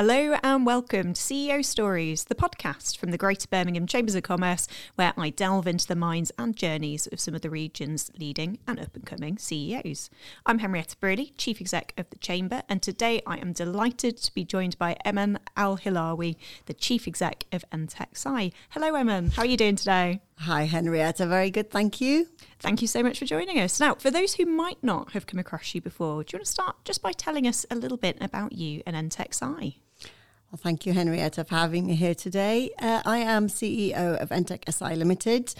Hello and welcome to CEO Stories, the podcast from the Greater Birmingham Chambers of Commerce, where I delve into the minds and journeys of some of the region's leading and up and coming CEOs. I'm Henrietta Brealey, Chief Exec of the Chamber, and today I am delighted to be joined by Eman Al Hillawi, the Chief Exec of Entec-Si. Hello, Eman. How are you doing today? Hi, Henrietta. Very good. Thank you. Thank you so much for joining us. Now, for those who might not have come across you before, do you want to start just by telling us a little bit about you and Entec-Si? Well, thank you, Henrietta, for having me here today. Uh, I am CEO of Entech SI Limited.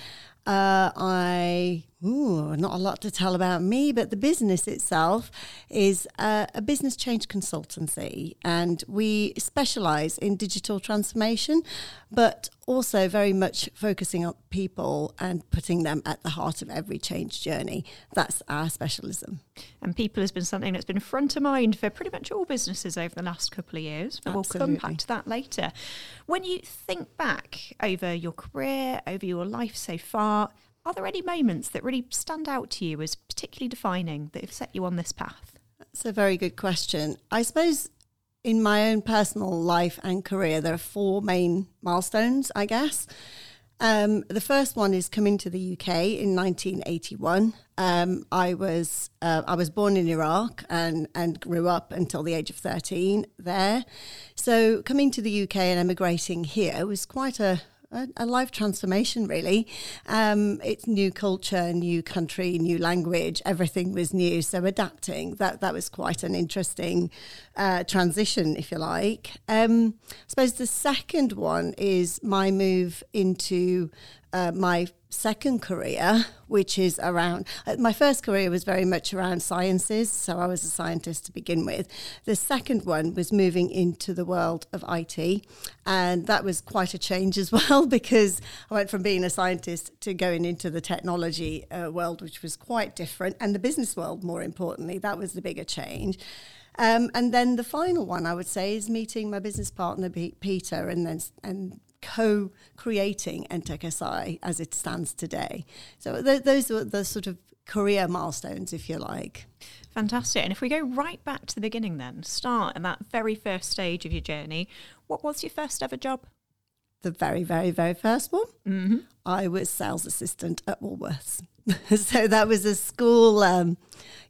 Uh, I, ooh, not a lot to tell about me, but the business itself is uh, a business change consultancy, and we specialize in digital transformation, but also very much focusing on people and putting them at the heart of every change journey. That's our specialism. And people has been something that's been front of mind for pretty much all businesses over the last couple of years, but Absolutely. we'll come back to that later. When you think back over your career, over your life so far, are there any moments that really stand out to you as particularly defining that have set you on this path? That's a very good question. I suppose in my own personal life and career, there are four main milestones, I guess. Um, the first one is coming to the UK in 1981. Um, I was uh, I was born in Iraq and and grew up until the age of 13 there. So coming to the UK and emigrating here was quite a a, a life transformation, really. Um, it's new culture, new country, new language. Everything was new, so adapting that that was quite an interesting uh, transition, if you like. Um, I suppose the second one is my move into uh, my second career, which is around uh, my first career was very much around sciences, so I was a scientist to begin with. The second one was moving into the world of IT, and that was quite a change as well because I went from being a scientist to going into the technology uh, world, which was quite different, and the business world, more importantly, that was the bigger change. Um, and then the final one I would say is meeting my business partner Peter, and then and co-creating Entec-Si as it stands today. So th- those are the sort of career milestones, if you like. Fantastic. And if we go right back to the beginning, then start at that very first stage of your journey. What was your first ever job? The very, very, very first one. Mm-hmm. I was sales assistant at Woolworths. so that was a school, um,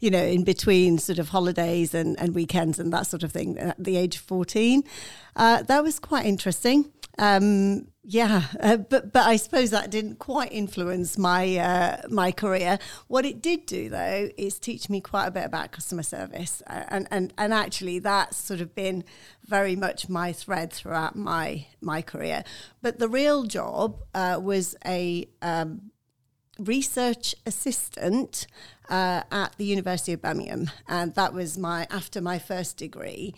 you know, in between sort of holidays and, and weekends and that sort of thing at the age of 14. Uh, that was quite interesting. Um, yeah, uh, but but I suppose that didn't quite influence my uh, my career. What it did do, though, is teach me quite a bit about customer service, and and and actually that's sort of been very much my thread throughout my my career. But the real job uh, was a um, research assistant uh, at the University of Birmingham, and that was my after my first degree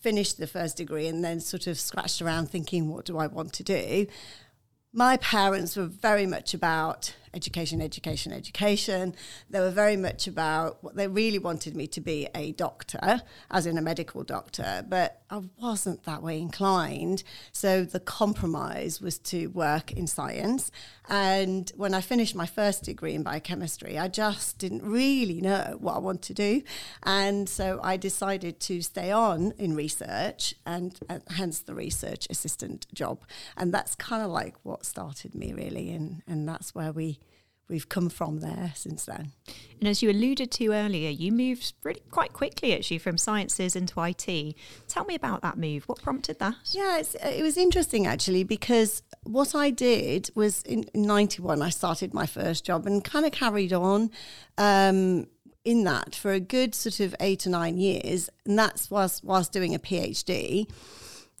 finished the first degree and then sort of scratched around thinking, what do I want to do? My parents were very much about education, education, education. They were very much about what they really wanted me to be a doctor, as in a medical doctor, but I wasn't that way inclined. So the compromise was to work in science. And when I finished my first degree in biochemistry, I just didn't really know what I wanted to do. And so I decided to stay on in research and uh, hence the research assistant job. And that's kind of like what started me really. And, and that's where we we've come from there since then. And as you alluded to earlier, you moved really quite quickly actually from sciences into IT. Tell me about that move. What prompted that? Yeah, it was interesting actually because what I did was in, in 91, I started my first job and kind of carried on. Um, in that for a good sort of eight or nine years, and that's whilst, whilst doing a PhD.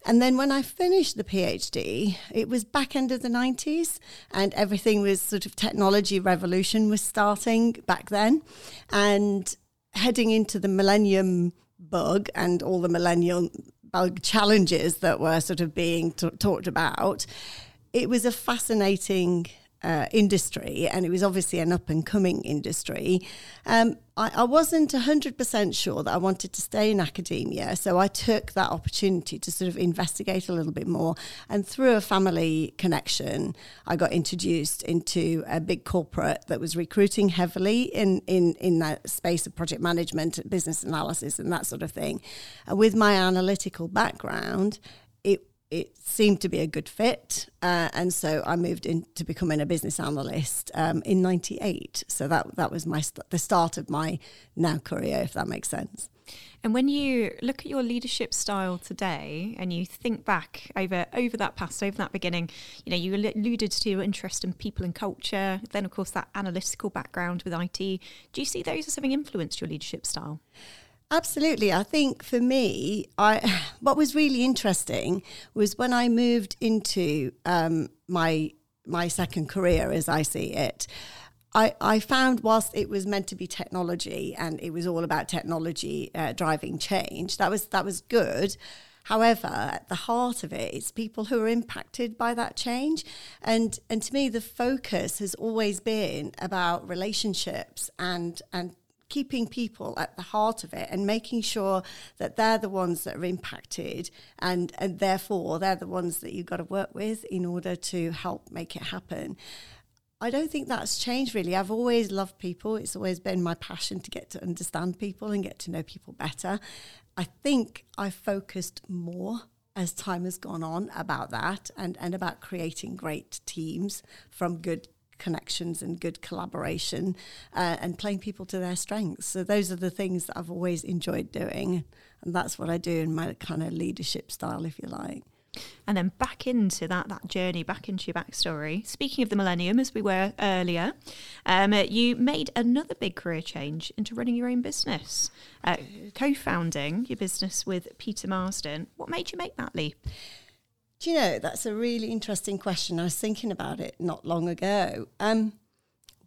And then when I finished the PhD, it was back end of the 90s and everything was sort of technology revolution was starting back then. And heading into the millennium bug and all the millennium bug challenges that were sort of being t- talked about, it was a fascinating uh, industry, and it was obviously an up and coming industry. Um, I, I, wasn't 100% sure that I wanted to stay in academia, so I took that opportunity to sort of investigate a little bit more. And through a family connection, I got introduced into a big corporate that was recruiting heavily in, in, in that space of project management, business analysis, and that sort of thing. And with my analytical background, it seemed to be a good fit. Uh, and so I moved into becoming a business analyst um, in 98. So that, that was my st- the start of my now career, if that makes sense. And when you look at your leadership style today and you think back over over that past, over that beginning, you know, you alluded to your interest in people and culture, then of course that analytical background with IT. Do you see those as having influenced your leadership style? Absolutely. I think for me, I what was really interesting was when I moved into um, my my second career, as I see it. I, I found whilst it was meant to be technology and it was all about technology uh, driving change, that was that was good. However, at the heart of it, it's people who are impacted by that change. And and to me, the focus has always been about relationships and and keeping people at the heart of it and making sure that they're the ones that are impacted and, and therefore they're the ones that you've got to work with in order to help make it happen. I don't think that's changed really. I've always loved people. It's always been my passion to get to understand people and get to know people better. I think I've focused more as time has gone on about that and, and about creating great teams from good connections and good collaboration uh, and playing people to their strengths. So those are the things that I've always enjoyed doing. And that's what I do in my kind of leadership style, if you like. And then back into that that journey, back into your backstory. Speaking of the millennium, as we were earlier, um, you made another big career change into running your own business, uh, co-founding your business with Peter Marsden. What made you make that leap? Do you know, that's a really interesting question. I was thinking about it not long ago. Um,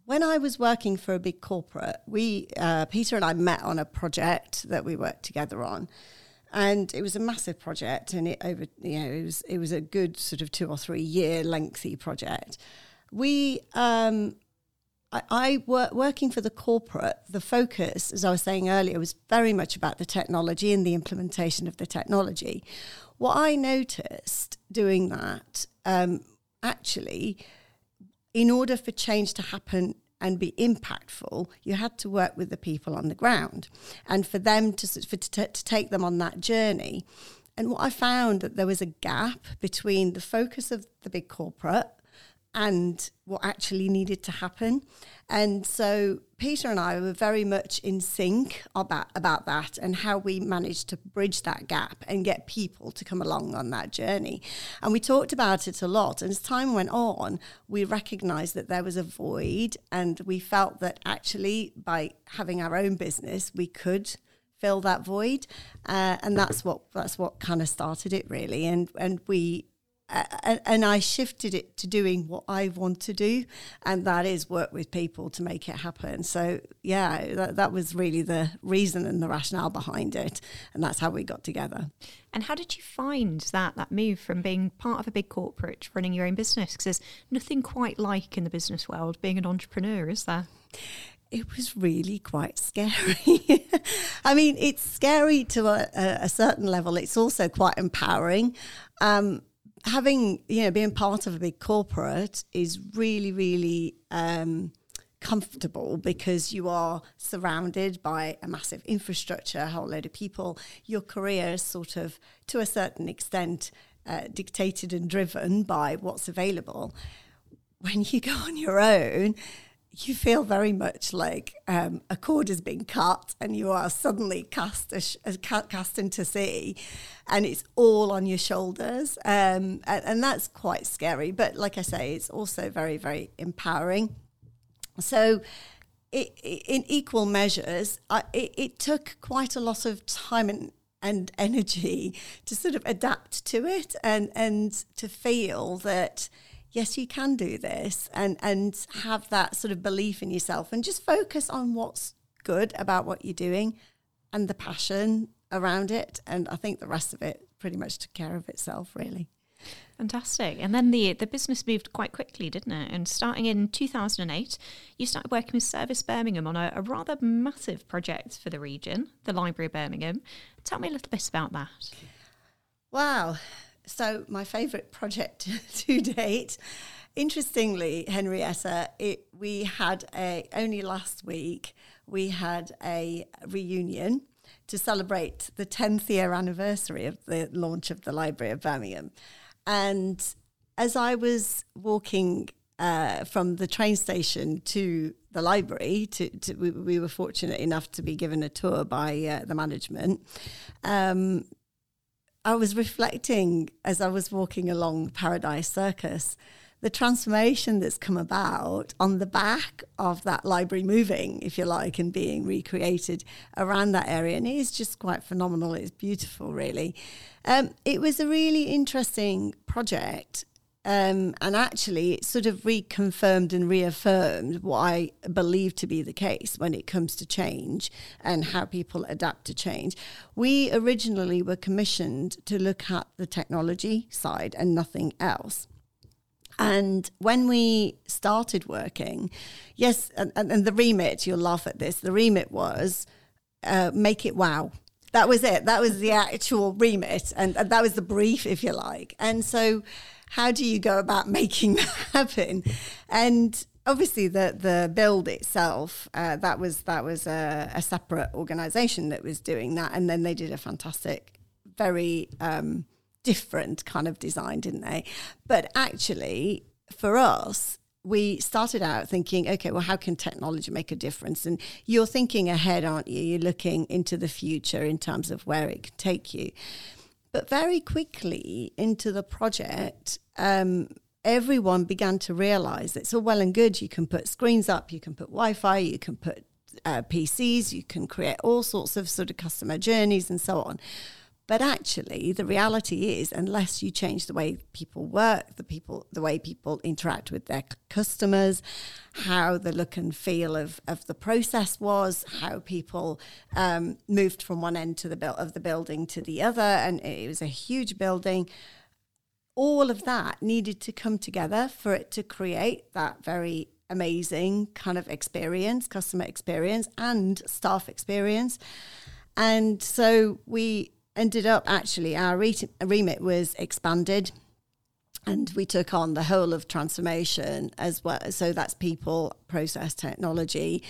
when I was working for a big corporate, we uh, Peter and I met on a project that we worked together on, and it was a massive project, and it over you know it was it was a good sort of two or three year lengthy project. We um, I, I work, working for the corporate, the focus, as I was saying earlier, was very much about the technology and the implementation of the technology. What I noticed doing that, um, actually, in order for change to happen and be impactful, you had to work with the people on the ground, and for them to for, to, to take them on that journey. And what I found that there was a gap between the focus of the big corporate and what actually needed to happen. And so Peter and I were very much in sync about, about that and how we managed to bridge that gap and get people to come along on that journey. And we talked about it a lot. And as time went on, we recognized that there was a void and we felt that actually by having our own business, we could fill that void uh, and that's what that's what kind of started it really and and we and I shifted it to doing what I want to do, and that is work with people to make it happen. So yeah, that, that was really the reason and the rationale behind it, and that's how we got together. And how did you find that that move from being part of a big corporate to running your own business? Because there's nothing quite like in the business world being an entrepreneur, is there? it was really quite scary. I mean, it's scary to a, a, certain level. It's also quite empowering. Um, having you know being part of a big corporate is really really um, comfortable because you are surrounded by a massive infrastructure, a whole load of people. Your career is sort of to a certain extent uh, dictated and driven by what's available. When you go on your own, you feel very much like um, a cord has been cut and you are suddenly cast, a, cast into sea and it's all on your shoulders. Um, and, and, that's quite scary. But like I say, it's also very, very empowering. So, it, it, in equal measures, I, it, took quite a lot of time and, and energy to sort of adapt to it and, and to feel that yes, you can do this and, and have that sort of belief in yourself and just focus on what's good about what you're doing and the passion around it. And I think the rest of it pretty much took care of itself, really. Fantastic. And then the the business moved quite quickly, didn't it? And starting in 2008, you started working with Service Birmingham on a, a rather massive project for the region, the Library of Birmingham. Tell me a little bit about that. Wow. So, my favourite project to date. Interestingly, Henrietta, it, we had a only last week we had a reunion to celebrate the 10th year anniversary of the launch of the Library of Birmingham. And as I was walking uh, from the train station to the library, to, to we, we, were fortunate enough to be given a tour by uh, the management. Um, I was reflecting as I was walking along Paradise Circus the transformation that's come about on the back of that library moving, if you like, and being recreated around that area. And it is just quite phenomenal. It's beautiful, really. Um, it was a really interesting project. Um, and actually, it sort of reconfirmed and reaffirmed what I believe to be the case when it comes to change and how people adapt to change. We originally were commissioned to look at the technology side and nothing else. And when we started working, yes, and, and, the remit, you'll laugh at this, the remit was uh, make it wow. That was it. That was the actual remit. And, and, that was the brief, if you like. And so, how do you go about making that happen? And obviously, the, the build itself, uh, that was, that was a, a separate organization that was doing that. And then they did a fantastic, very, um, different kind of design, didn't they? But actually, for us, we started out thinking, okay, well, how can technology make a difference? And you're thinking ahead, aren't you? You're looking into the future in terms of where it can take you. But very quickly into the project, um, everyone began to realize it's all well and good. You can put screens up, you can put Wi Fi, you can put uh, PCs, you can create all sorts of sort of customer journeys and so on. But actually, the reality is, unless you change the way people work, the people, the way people interact with their customers, how the look and feel of, of the process was, how people um, moved from one end to the of the building to the other, and it was a huge building. All of that needed to come together for it to create that very amazing kind of experience, customer experience, and staff experience. And so we ended up actually our remit was expanded and we took on the whole of transformation as well so that's people process technology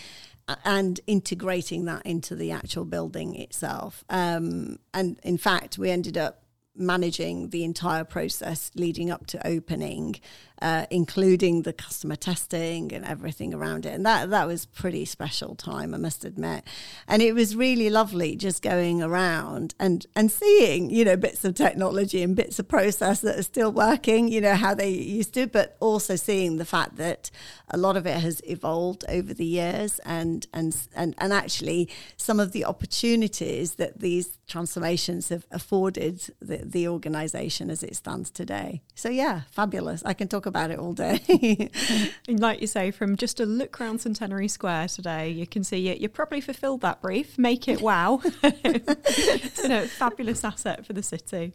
and integrating that into the actual building itself. Um, and in fact we ended up managing the entire process leading up to opening uh, including the customer testing and everything around it. And that that was pretty special time, I must admit. And it was really lovely just going around and and seeing you know bits of technology and bits of process that are still working, you know how they used to, but also seeing the fact that a lot of it has evolved over the years and and and and actually some of the opportunities that these transformations have afforded the, the organization as it stands today. So yeah, fabulous. I can talk about it all day. and like you say, from just a look around Centenary Square today, you can see you, you probably fulfilled that brief. Make it wow. it's a fabulous asset for the city.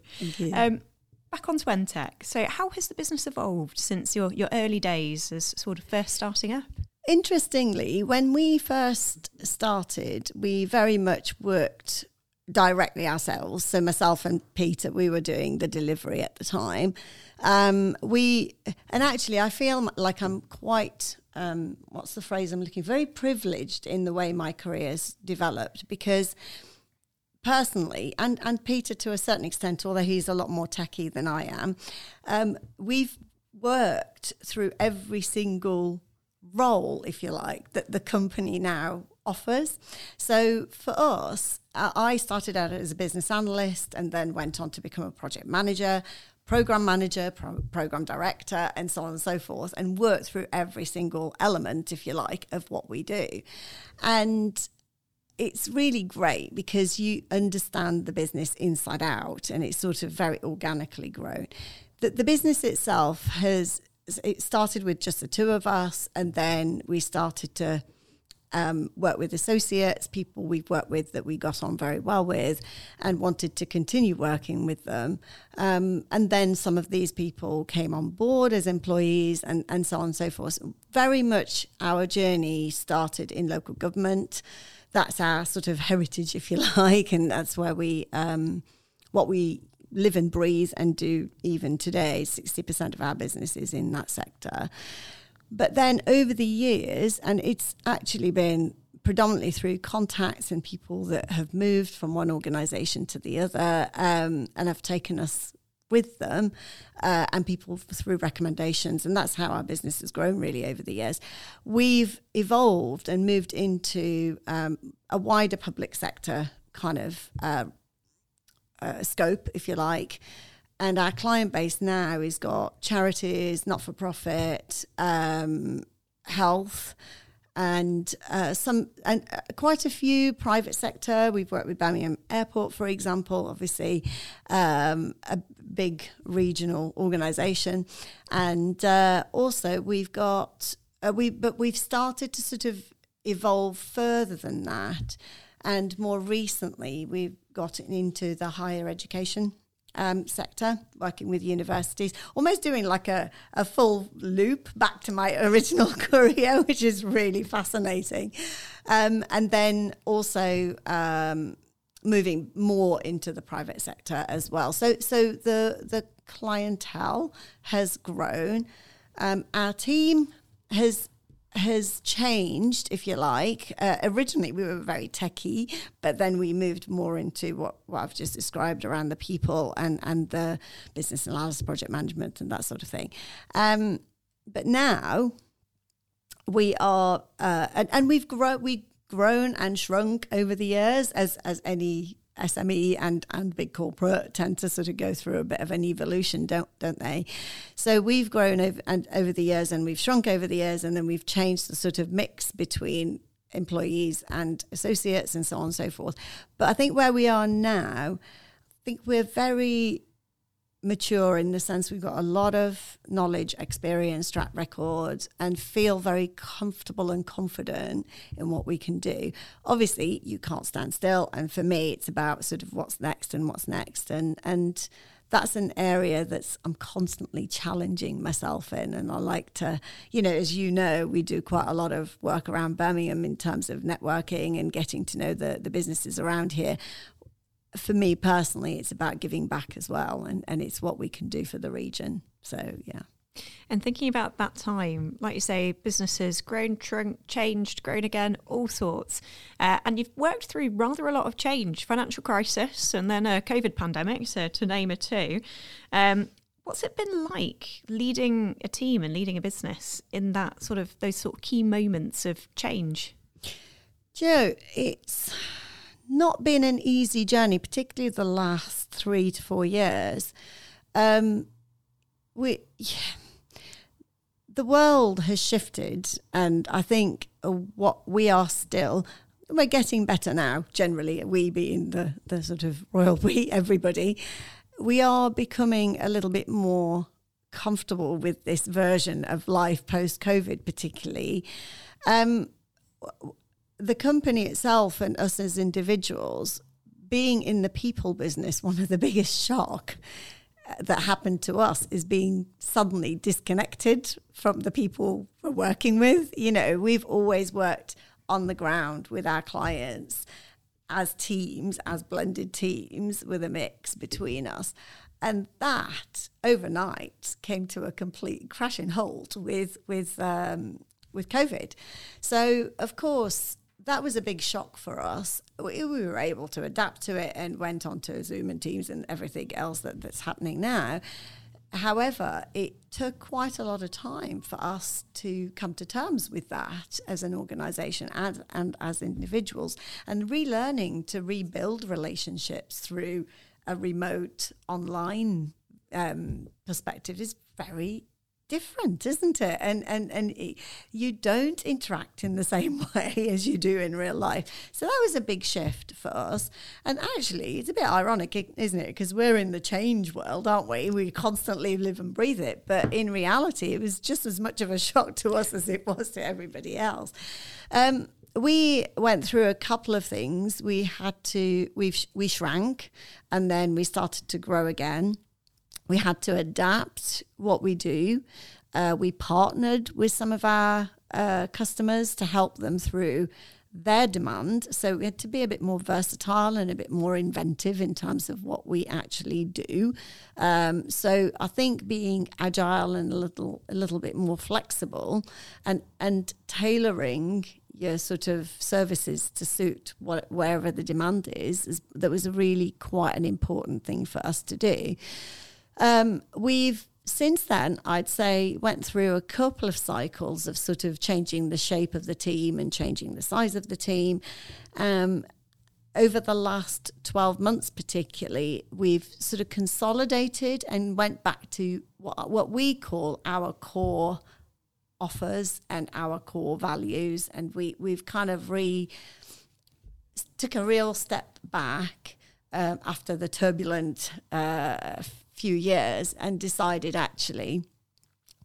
Um, back on to Entec. So, how has the business evolved since your, your early days as sort of first starting up? Interestingly, when we first started, we very much worked directly ourselves. So myself and Peter, we were doing the delivery at the time. Um, we and actually, I feel like I'm quite. Um, what's the phrase I'm looking? Very privileged in the way my career's developed because personally, and and Peter to a certain extent, although he's a lot more techie than I am, um, we've worked through every single role, if you like, that the company now offers. So for us, I started out as a business analyst and then went on to become a project manager, program manager, pro- program director, and so on and so forth, and worked through every single element, if you like, of what we do. And it's really great because you understand the business inside out and it's sort of very organically grown. The, the business itself has, it started with just the two of us, and then we started to um, worked with associates, people we've worked with that we got on very well with, and wanted to continue working with them. Um, and then some of these people came on board as employees, and, and so on and so forth. Very much our journey started in local government. That's our sort of heritage, if you like, and that's where we um, what we live and breathe and do even today. Sixty percent of our business is in that sector. But then over the years, and it's actually been predominantly through contacts and people that have moved from one organization to the other um, and have taken us with them uh, and people through recommendations. And that's how our business has grown really over the years. We've evolved and moved into um, a wider public sector kind of uh, uh, scope, if you like. And our client base now has got charities, not for profit, um, health, and uh, some and uh, quite a few private sector. We've worked with Birmingham Airport, for example, obviously um, a big regional organisation, and uh, also we've got uh, we but we've started to sort of evolve further than that, and more recently we've gotten into the higher education um, sector, working with universities, almost doing like a, a full loop back to my original career, which is really fascinating. Um, and then also um, moving more into the private sector as well. So, so the, the clientele has grown. Um, our team has has changed, if you like. Uh, originally, we were very techy, but then we moved more into what, what I've just described around the people and, and the business analysis, project management, and that sort of thing. Um, but now we are, uh, and, and we've grown, we grown and shrunk over the years, as as any SME and, and big corporate tend to sort of go through a bit of an evolution, don't don't they? So we've grown over and over the years, and we've shrunk over the years, and then we've changed the sort of mix between employees and associates and so on and so forth. But I think where we are now, I think we're very mature in the sense we've got a lot of knowledge, experience, track record, and feel very comfortable and confident in what we can do. Obviously, you can't stand still, and for me, it's about sort of what's next and what's next, and and that's an area that's I'm constantly challenging myself in. And I like to, you know, as you know, we do quite a lot of work around Birmingham in terms of networking and getting to know the, the businesses around here for me personally, it's about giving back as well, and, and it's what we can do for the region. So, yeah. And thinking about that time, like you say, businesses grown, shrunk, changed, grown again, all sorts. Uh, and you've worked through rather a lot of change, financial crisis, and then a COVID pandemic, so to name a two. Um, what's it been like leading a team and leading a business in that sort of those sort of key moments of change? Joe, it's not been an easy journey, particularly the last three to four years. Um, we, yeah, the world has shifted, and I think what we are still. We're getting better now, generally, we being the, the sort of royal we, everybody. We are becoming a little bit more comfortable with this version of life post COVID, particularly. Um, the company itself and us as individuals, being in the people business, one of the biggest shock uh, that happened to us is being suddenly disconnected from the people we're working with. You know, we've always worked on the ground with our clients as teams, as blended teams with a mix between us. And that overnight came to a complete crashing halt with with um, with COVID. So of course that was a big shock for us. We, we, were able to adapt to it and went on to Zoom and Teams and everything else that, that's happening now. However, it took quite a lot of time for us to come to terms with that as an organization and, and as individuals, and relearning to rebuild relationships through a remote online um, perspective is very different, isn't it? And and and you don't interact in the same way as you do in real life. So that was a big shift for us. And actually, it's a bit ironic, isn't it? Because we're in the change world, aren't we? We constantly live and breathe it. But in reality, it was just as much of a shock to us as it was to everybody else. Um, we went through a couple of things. We had to we we shrank, and then we started to grow again. We had to adapt what we do. Uh, we partnered with some of our uh, customers to help them through their demand. So we had to be a bit more versatile and a bit more inventive in terms of what we actually do. Um, so I think being agile and a little a little bit more flexible and and tailoring your sort of services to suit what wherever the demand is, is that was really quite an important thing for us to do. Um, we've since then, I'd say went through a couple of cycles of sort of changing the shape of the team and changing the size of the team. Um, over the last 12 months, particularly, we've sort of consolidated and went back to what, what we call our core offers and our core values. And we, we've kind of re took a real step back um, after the turbulent uh, few years and decided actually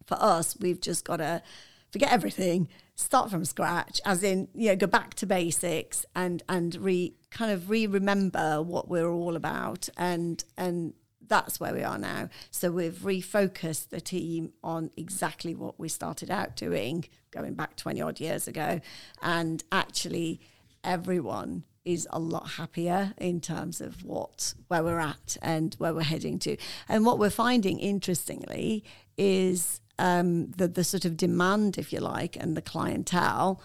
for us we've just got to forget everything start from scratch as in you know go back to basics and and re kind of re-remember what we're all about. And and that's where we are now. So we've refocused the team on exactly what we started out doing going back 20 odd years ago. And actually everyone is a lot happier in terms of what where we're at and where we're heading to. And what we're finding, interestingly, is um, the the sort of demand, if you like, and the clientele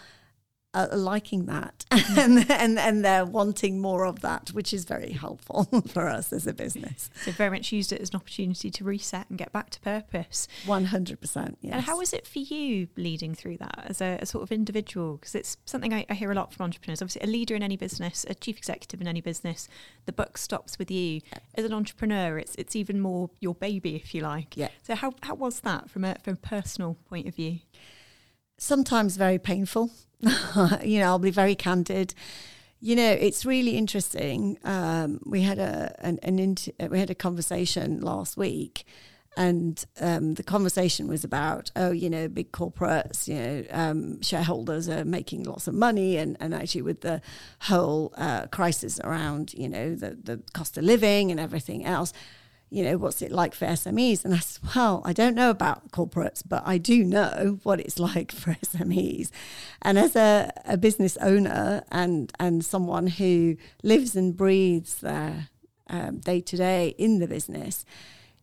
are liking that and, and and they're wanting more of that which is very helpful for us as a business. So very much used it as an opportunity to reset and get back to purpose. 100% yes. And how was it for you leading through that as a, a sort of individual? Because it's something I, I, hear a lot from entrepreneurs. Obviously a leader in any business a chief executive in any business the buck stops with you. As an entrepreneur it's it's even more your baby if you like. Yeah. So how, how was that from a from a personal point of view? Sometimes very painful. you know, I'll be very candid. You know, it's really interesting. Um, we had a an, an inter- we had a conversation last week, and um, the conversation was about oh, you know, big corporates, you know, um, shareholders are making lots of money, and and actually with the whole uh, crisis around you know the the cost of living and everything else you know, what's it like for SMEs? And I said, well, I don't know about corporates, but I do know what it's like for SMEs. And as a, a business owner and, and someone who lives and breathes their um, day to day in the business,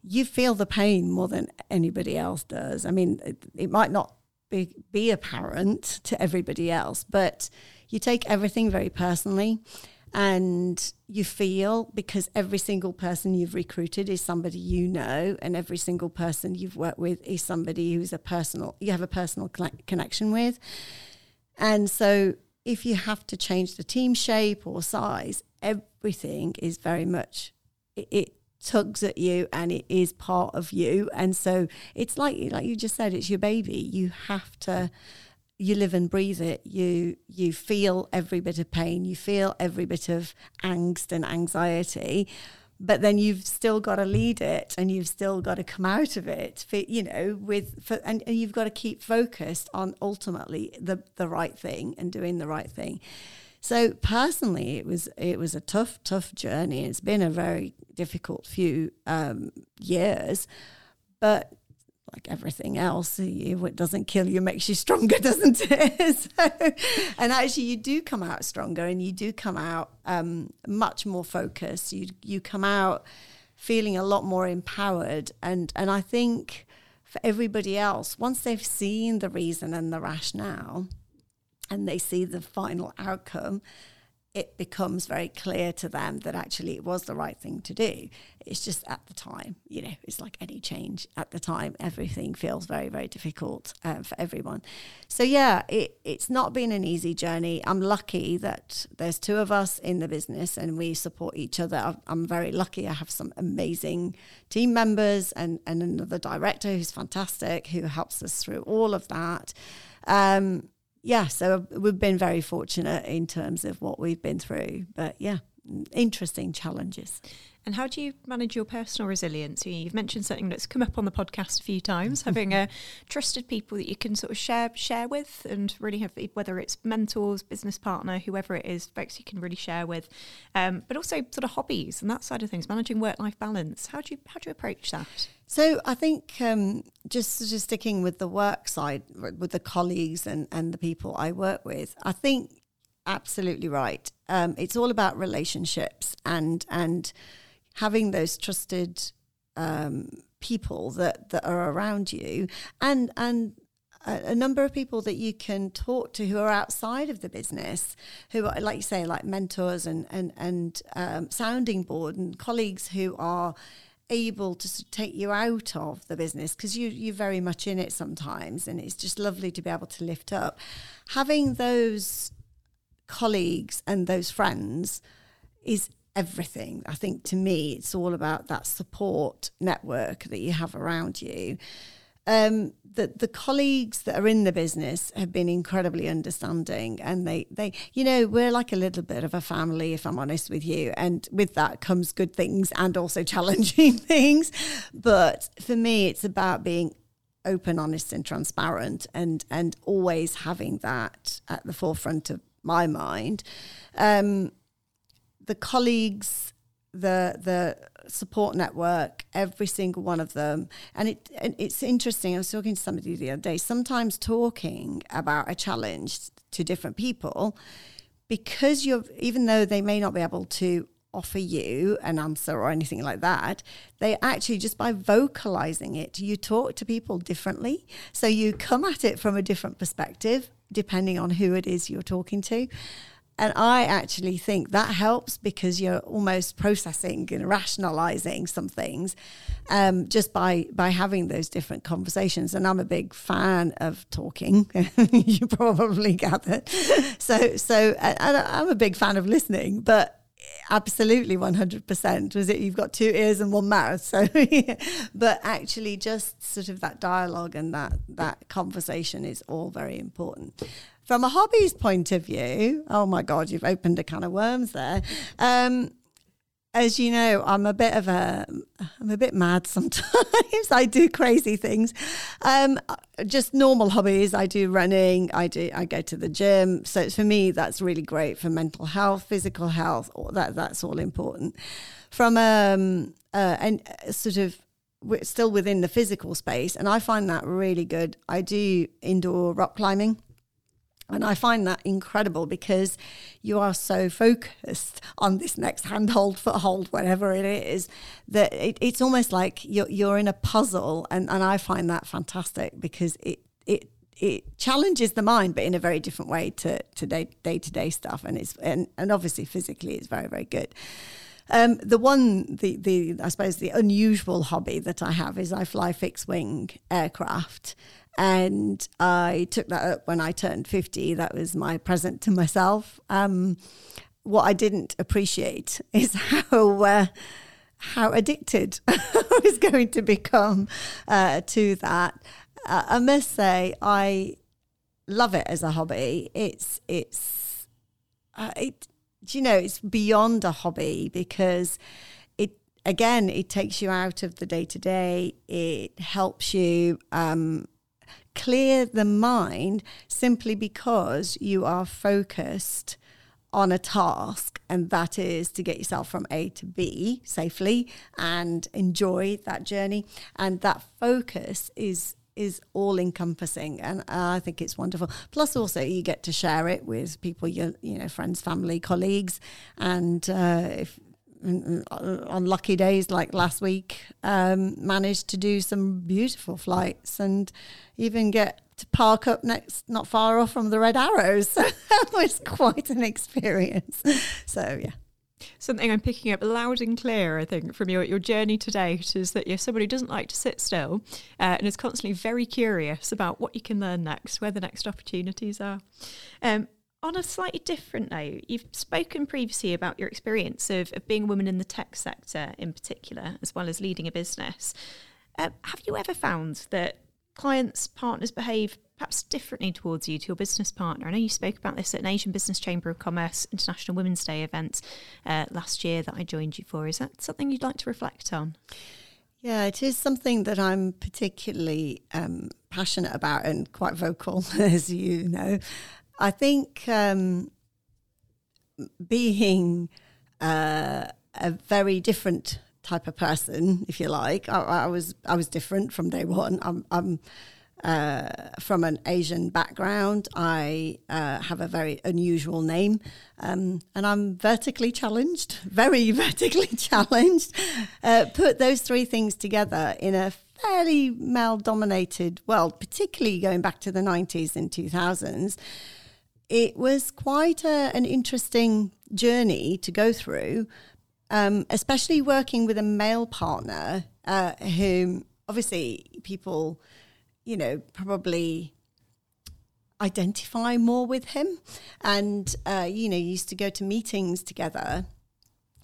you feel the pain more than anybody else does. I mean, it, it might not be, be apparent to everybody else, but you take everything very personally and you feel because every single person you've recruited is somebody you know and every single person you've worked with is somebody who's a personal you have a personal connection with. And so if you have to change the team shape or size everything is very much it, it tugs at you and it is part of you. And so it's like like you just said it's your baby. You have to you live and breathe it. You you feel every bit of pain. You feel every bit of angst and anxiety. But then you've still got to lead it, and you've still got to come out of it. For, you know, with for, and, and you've got to keep focused on ultimately the the right thing and doing the right thing. So personally, it was it was a tough, tough journey. It's been a very difficult few um, years, but like everything else, it doesn't kill you makes you stronger, doesn't it? so, and actually, you do come out stronger, and you do come out um, much more focused. You you come out feeling a lot more empowered, and and I think for everybody else, once they've seen the reason and the rationale, and they see the final outcome, it becomes very clear to them that actually it was the right thing to do. It's just at the time, you know, it's like any change at the time, everything feels very, very difficult uh, for everyone. So, yeah, it, it's not been an easy journey. I'm lucky that there's two of us in the business and we support each other. I'm very lucky. I have some amazing team members and, and another director who's fantastic who helps us through all of that. Um, yeah, so we've been very fortunate in terms of what we've been through. But yeah, interesting challenges. And how do you manage your personal resilience? You've mentioned something that's come up on the podcast a few times, having a trusted people that you can sort of share share with, and really have whether it's mentors, business partner, whoever it is, folks you can really share with, um, but also sort of hobbies and that side of things, managing work life balance. How do you how do you approach that? So I think um, just just sticking with the work side, with the colleagues and and the people I work with, I think absolutely right. Um, it's all about relationships and and having those trusted um, people that, that are around you and and a, number of people that you can talk to who are outside of the business who are like you say like mentors and and and um, sounding board and colleagues who are able to take you out of the business because you you're very much in it sometimes and it's just lovely to be able to lift up. Having those colleagues and those friends is everything. I think to me, it's all about that support network that you have around you. Um, the the colleagues that are in the business have been incredibly understanding, and they they you know we're like a little bit of a family, if I'm honest with you. And with that comes good things and also challenging things. But for me, it's about being open, honest, and transparent, and and always having that at the forefront of my mind. Um, the colleagues, the the support network, every single one of them, and it and it's interesting. I was talking to somebody the other day. Sometimes talking about a challenge to different people, because you're even though they may not be able to offer you an answer or anything like that. They actually, just by vocalizing it, you talk to people differently. So you come at it from a different perspective, depending on who it is you're talking to. And I actually think that helps because you're almost processing and rationalizing some things um, just by by having those different conversations. And I'm a big fan of talking. you probably gathered. So so I'm a big fan of listening, but absolutely 100% was it you've got two ears and one mouth so but actually just sort of that dialogue and that that conversation is all very important from a hobbies point of view, oh my God, you've opened a can of worms there. Um, as you know, I'm a bit of a, I'm a bit mad sometimes. I do crazy things. Um, just normal hobbies. I do running. I do. I go to the gym. So for me, that's really great for mental health, physical health. That that's all important. From um, uh, and uh, sort of still within the physical space, and I find that really good. I do indoor rock climbing. And I find that incredible because you are so focused on this next handhold, foothold, whatever it is, that it, it's almost like you're, you're in a puzzle. And, and I find that fantastic because it, it, it challenges the mind, but in a very different way to, to day, to day stuff. And it's, and, and obviously physically it's very, very good. Um, the one, the, the, I suppose the unusual hobby that I have is I fly fixed wing aircraft. And I took that up when I turned 50. That was my present to myself. Um, what I didn't appreciate is how. Uh, how addicted I was going to become uh, to that. Uh, I must say, I love it as a hobby. It's it's uh, it. You know, it's beyond a hobby because it again it takes you out of the day to day. It helps you um, clear the mind simply because you are focused on a task, and that is to get yourself from A to B safely and enjoy that journey. And that focus is is all encompassing and I think it's wonderful. Plus also you get to share it with people your you know friends, family, colleagues and uh, if on lucky days like last week, um, managed to do some beautiful flights and even get to park up next, not far off from the Red Arrows. So that was quite an experience. So, yeah. Something I'm picking up loud and clear, I think, from your, your journey to date is that you're somebody who doesn't like to sit still uh, and is constantly very curious about what you can learn next, where the next opportunities are. Um, on a slightly different note, you've spoken previously about your experience of, of being a woman in the tech sector in particular, as well as leading a business. Uh, have you ever found that clients, partners behave perhaps differently towards you to your business partner? I know you spoke about this at an Asian Business Chamber of Commerce International Women's Day event uh, last year that I joined you for. Is that something you'd like to reflect on? Yeah, it is something that I'm particularly um, passionate about and quite vocal, as you know. I think um, being uh, a very different type of person, if you like, I, I was I was different from day one. I'm, I'm uh, from an Asian background. I uh, have a very unusual name, um, and I'm vertically challenged, very vertically challenged. Uh, put those three things together in a fairly male dominated world, particularly going back to the 90s and 2000s. It was quite a, an interesting journey to go through, um, especially working with a male partner uh, whom obviously people you know, probably identify more with him. And, uh, you know, used to go to meetings together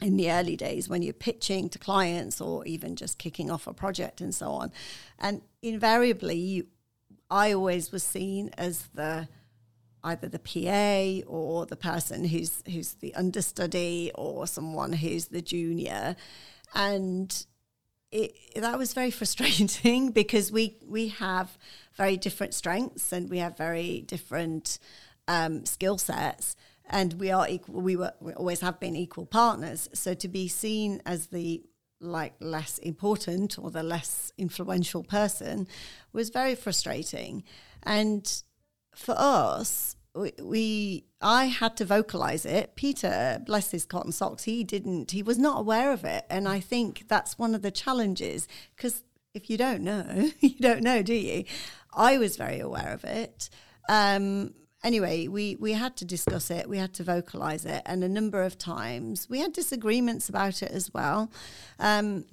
in the early days when you're pitching to clients or even just kicking off a project and so on. And invariably, you, I always was seen as the either the PA or the person who's who's the understudy or someone who's the junior. And it, that was very frustrating because we we have very different strengths and we have very different um, skill sets. And we are equal we were we always have been equal partners. So to be seen as the like less important or the less influential person was very frustrating. And for us we, we I had to vocalize it. Peter, bless his cotton socks, he didn't. He was not aware of it, and I think that's one of the challenges because if you don't know, you don't know, do you? I was very aware of it. Um, anyway, we we had to discuss it. We had to vocalize it, and a number of times we had disagreements about it as well. Um,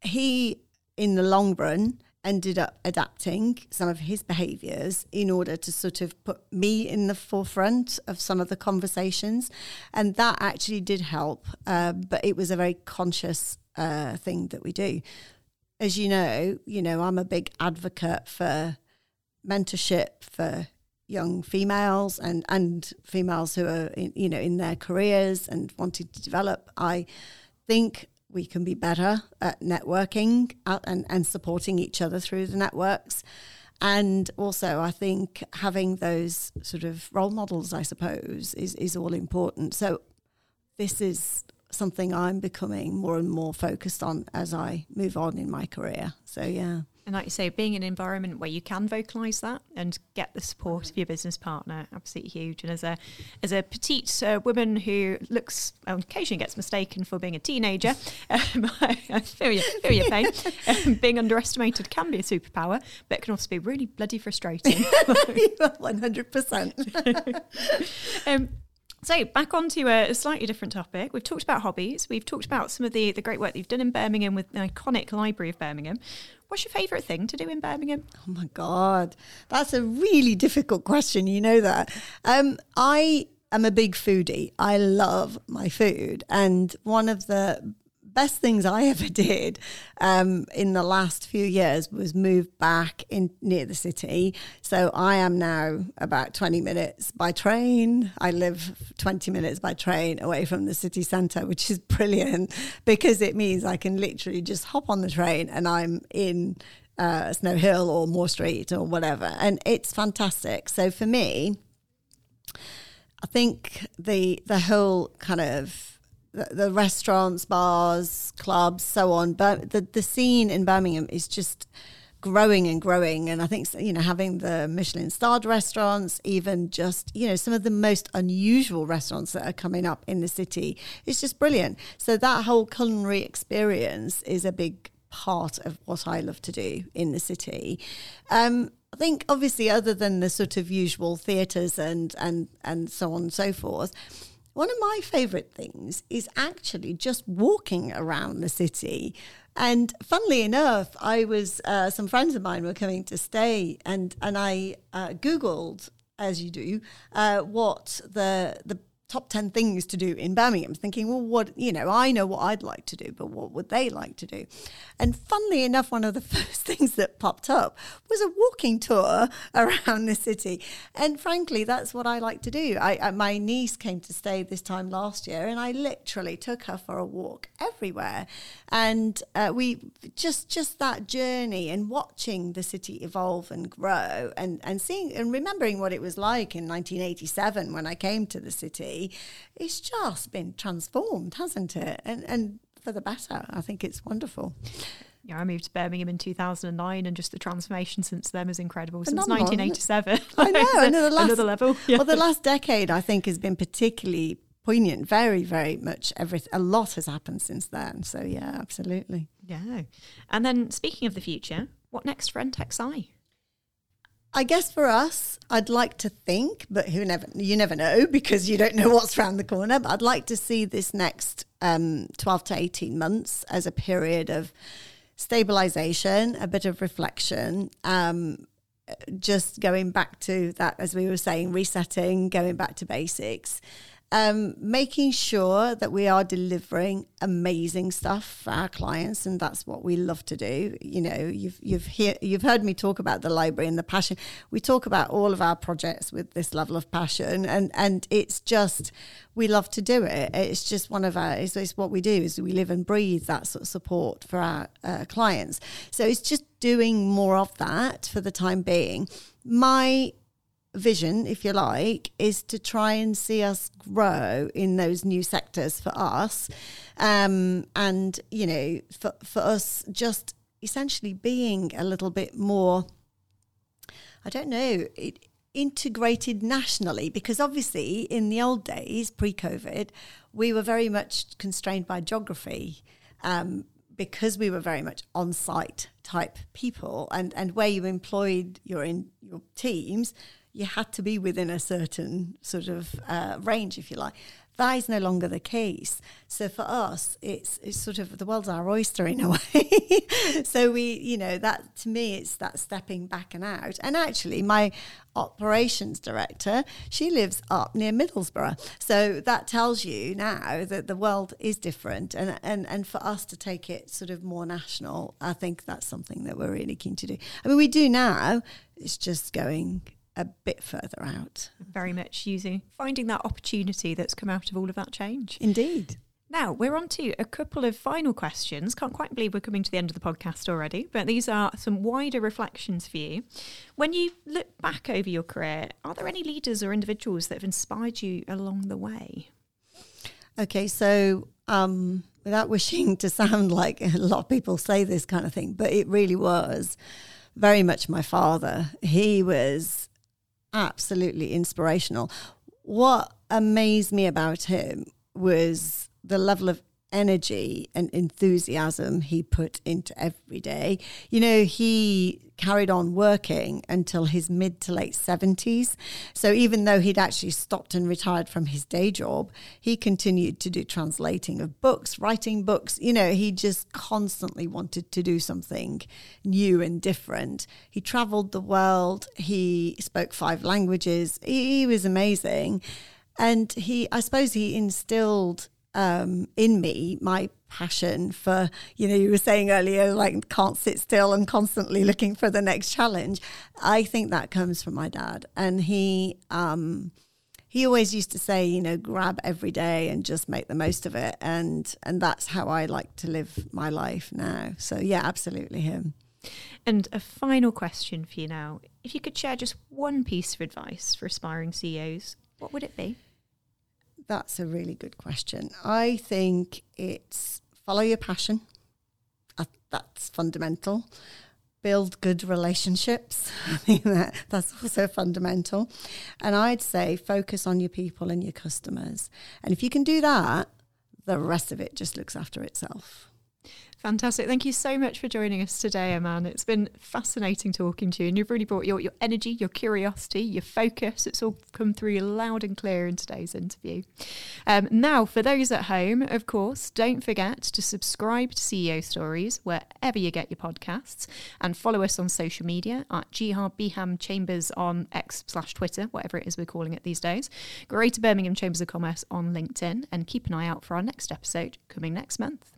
he, in the long run, ended up adapting some of his behaviors in order to sort of put me in the forefront of some of the conversations. And that actually did help. Uh, but it was a very conscious uh, thing that we do. As you know, you know, I'm a big advocate for mentorship for young females and, and females who are, in, you know, in their careers and wanting to develop. I think we can be better at networking and, and supporting each other through the networks. And also, I think having those sort of role models, I suppose, is, is all important. So, this is something I'm becoming more and more focused on as I move on in my career. So, yeah. And like you say, being in an environment where you can vocalise that and get the support of your business partner, absolutely huge. And as a as a petite uh, woman who looks well, occasionally gets mistaken for being a teenager, um, I, feel your, feel your pain. Um, being underestimated can be a superpower, but it can also be really bloody frustrating. One hundred percent. Um, so, back onto a slightly different topic. We've talked about hobbies. We've talked about some of the, the great work that you've done in Birmingham with the iconic Library of Birmingham. What's your favourite thing to do in Birmingham? Oh my God, that's a really difficult question. You know that. Um, I am a big foodie. I love my food. And one of the best things I ever did um, in the last few years was move back in near the city. So I am now about 20 minutes by train. I live 20 minutes by train away from the city centre, which is brilliant because it means I can literally just hop on the train and I'm in uh, Snow Hill or Moor Street or whatever. And it's fantastic. So for me, I think the the whole kind of the, restaurants, bars, clubs, so on. But the the scene in Birmingham is just growing and growing. And i think you know having the michelin starred restaurants even just you know some of the most unusual restaurants that are coming up in the city it's just brilliant. So that whole culinary experience is a big part of what i love to do in the city. Um, I think obviously other than the sort of usual theatres and and and so on and so forth, one of my favourite things is actually just walking around the city. And funnily enough, I was uh, some friends of mine were coming to stay, and and I uh, googled, as you do, uh, what the the top 10 things to do in Birmingham, thinking, well, what, you know, I know what I'd like to do, but what would they like to do? And funnily enough, one of the first things that popped up was a walking tour around the city. And frankly, that's what I like to do. I, I, my niece came to stay this time last year, and I literally took her for a walk everywhere. And uh, we just, just that journey and watching the city evolve and grow and, and seeing and remembering what it was like in 1987 when I came to the city it's just been transformed, hasn't it? And and for the better. I think it's wonderful. Yeah, I moved to Birmingham in 2009, and just the transformation since then is incredible. Phenomenal. Since 1987, I know another, last, another level. Yeah. Well, the last decade I think has been particularly poignant. Very, very much. Every a lot has happened since then. So yeah, absolutely. Yeah. And then speaking of the future, what next for Entec-Si? I guess for us, I'd like to think, but who never you never know because you don't know what's around the corner. But I'd like to see this next um, twelve to eighteen months as a period of stabilization, a bit of reflection, um, just going back to that, as we were saying, resetting, going back to basics, um, making sure that we are delivering amazing stuff for our clients, and that's what we love to do. You know, you've you've hear, you've heard me talk about the library and the passion. We talk about all of our projects with this level of passion, and and it's just we love to do it. It's just one of our it's, it's what we do is we live and breathe that sort of support for our uh, clients. So it's just doing more of that for the time being. My vision, if you like, is to try and see us grow in those new sectors for us. Um, and, you know, for, for us, just essentially being a little bit more, I don't know, it, integrated nationally because obviously in the old days pre-covid we were very much constrained by geography um, because we were very much on-site type people and and where you employed your in your teams you had to be within a certain sort of uh, range, if you like. That is no longer the case. So for us, it's it's sort of the world's our oyster in a way. so we, you know, that to me, it's that stepping back and out. And actually, my operations director, she lives up near Middlesbrough. So that tells you now that the world is different. And, and, and for us to take it sort of more national, I think that's something that we're really keen to do. I mean, we do now, it's just going a bit further out. Very much using finding that opportunity that's come out of all of that change. Indeed. Now we're on to a couple of final questions. Can't quite believe we're coming to the end of the podcast already, but these are some wider reflections for you. When you look back over your career, are there any leaders or individuals that have inspired you along the way? Okay, so um, without wishing to sound like a lot of people say this kind of thing, but it really was very much my father. He was absolutely inspirational. What amazed me about him was the level of energy and enthusiasm he put into every day. You know, he carried on working until his mid to late 70s. So even though he'd actually stopped and retired from his day job, he continued to do translating of books, writing books. You know, he just constantly wanted to do something new and different. He traveled the world, he spoke five languages, he, he was amazing. And he, I suppose, he instilled um, in me my passion for, you know, you were saying earlier, like can't sit still and constantly looking for the next challenge. I think that comes from my dad. And he, um, he always used to say, you know, grab every day and just make the most of it. And, and that's how I like to live my life now. So yeah, absolutely him. And a final question for you now. If you could share just one piece of advice for aspiring CEOs, what would it be? That's a really good question. I think it's follow your passion. that's fundamental. Build good relationships. That's also fundamental. And I'd say focus on your people and your customers. And if you can do that, the rest of it just looks after itself. Fantastic. Thank you so much for joining us today, Eman. It's been fascinating talking to you, and you've really brought your, your energy, your curiosity, your focus. It's all come through loud and clear in today's interview. Um, now, for those at home, of course, don't forget to subscribe to CEO Stories wherever you get your podcasts and follow us on social media at Bham Chambers on X slash Twitter, whatever it is we're calling it these days, Greater Birmingham Chambers of Commerce on LinkedIn, and keep an eye out for our next episode coming next month.